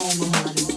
moment.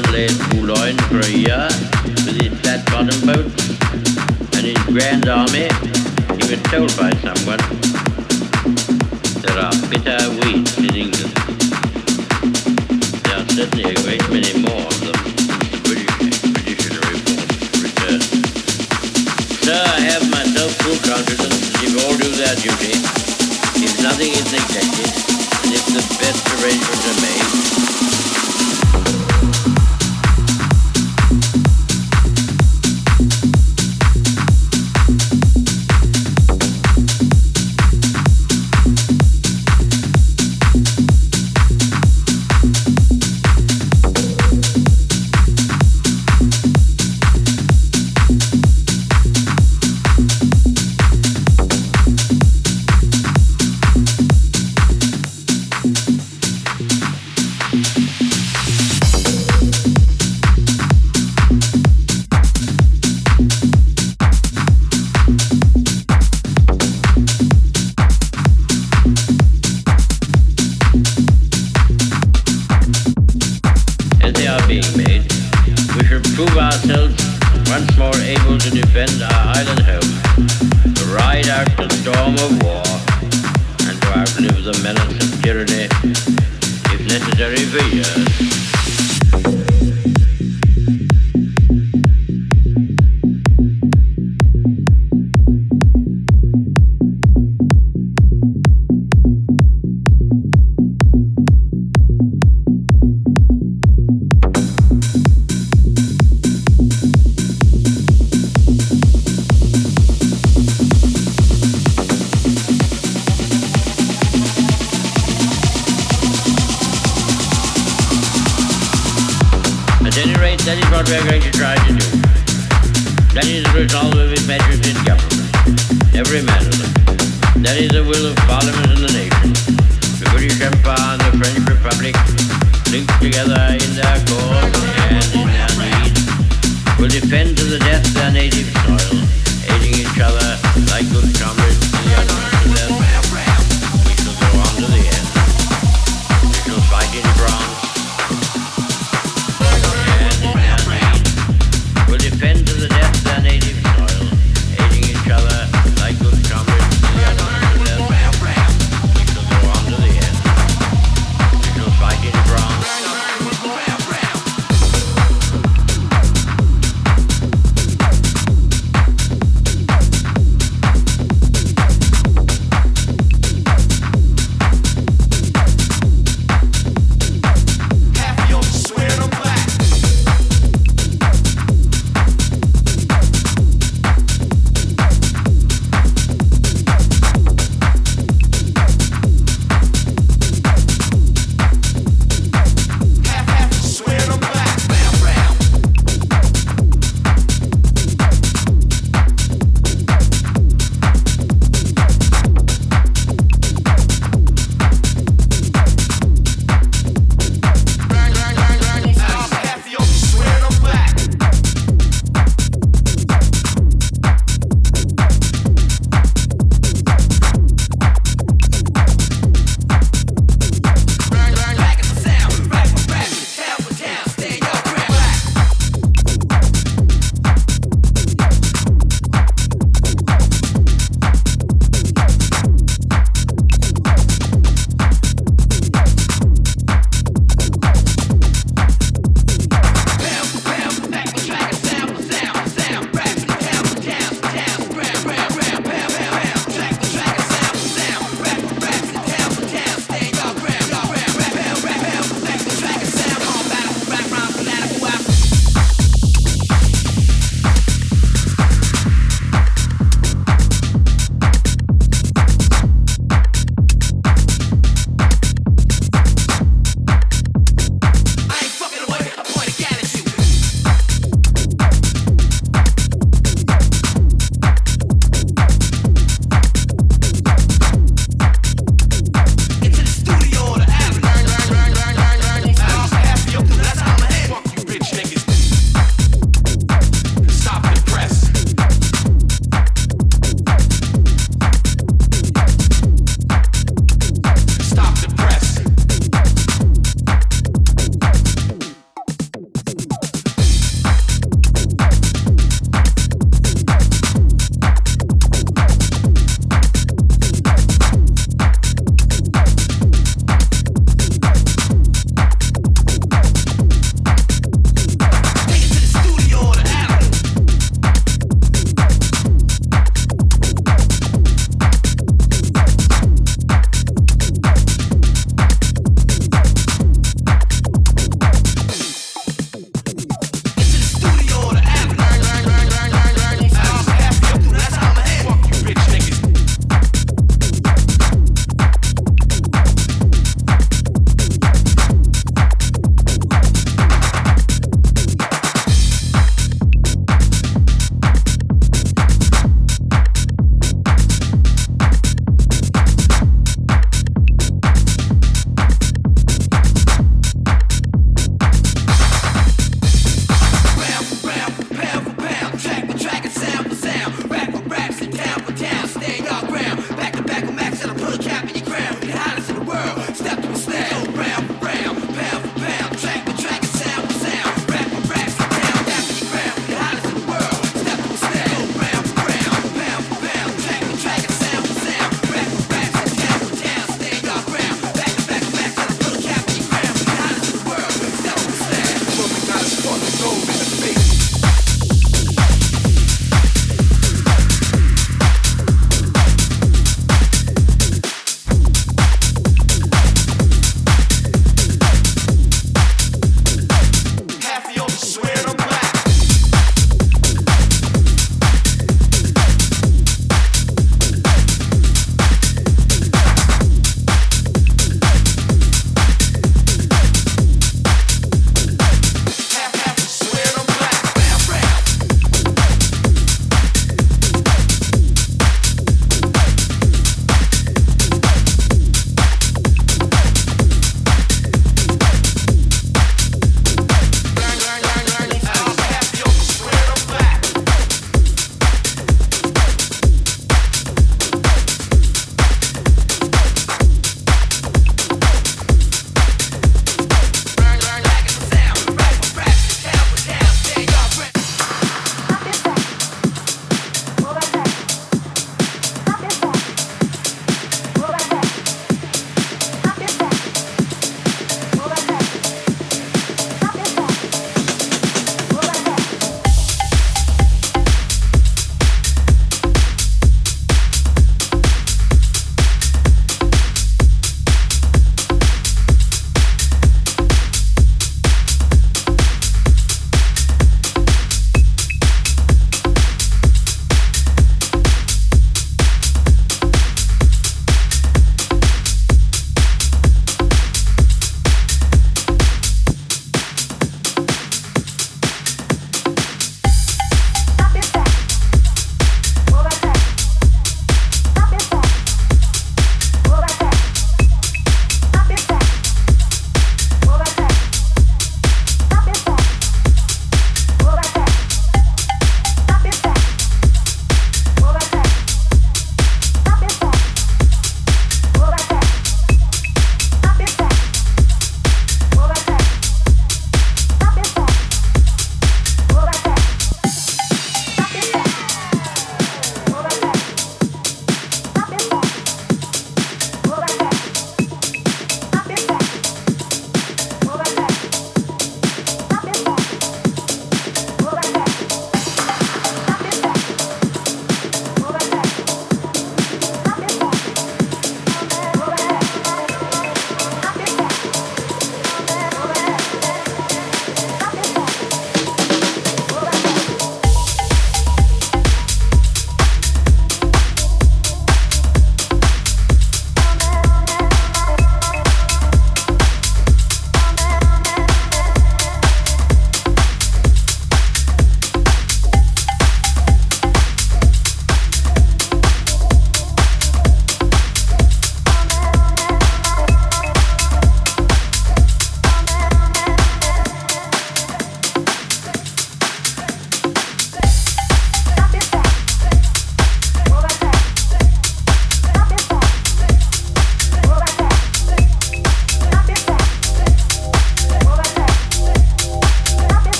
still led Boulogne for a year with his flat bottom boat and his grand army, he was told by someone there are bitter weeds in England. There are certainly a great many more of them since the British Expeditionary Force returned. Sir, I have myself full confidence that if all do their duty, if nothing is neglected, and if the best arrangements are made,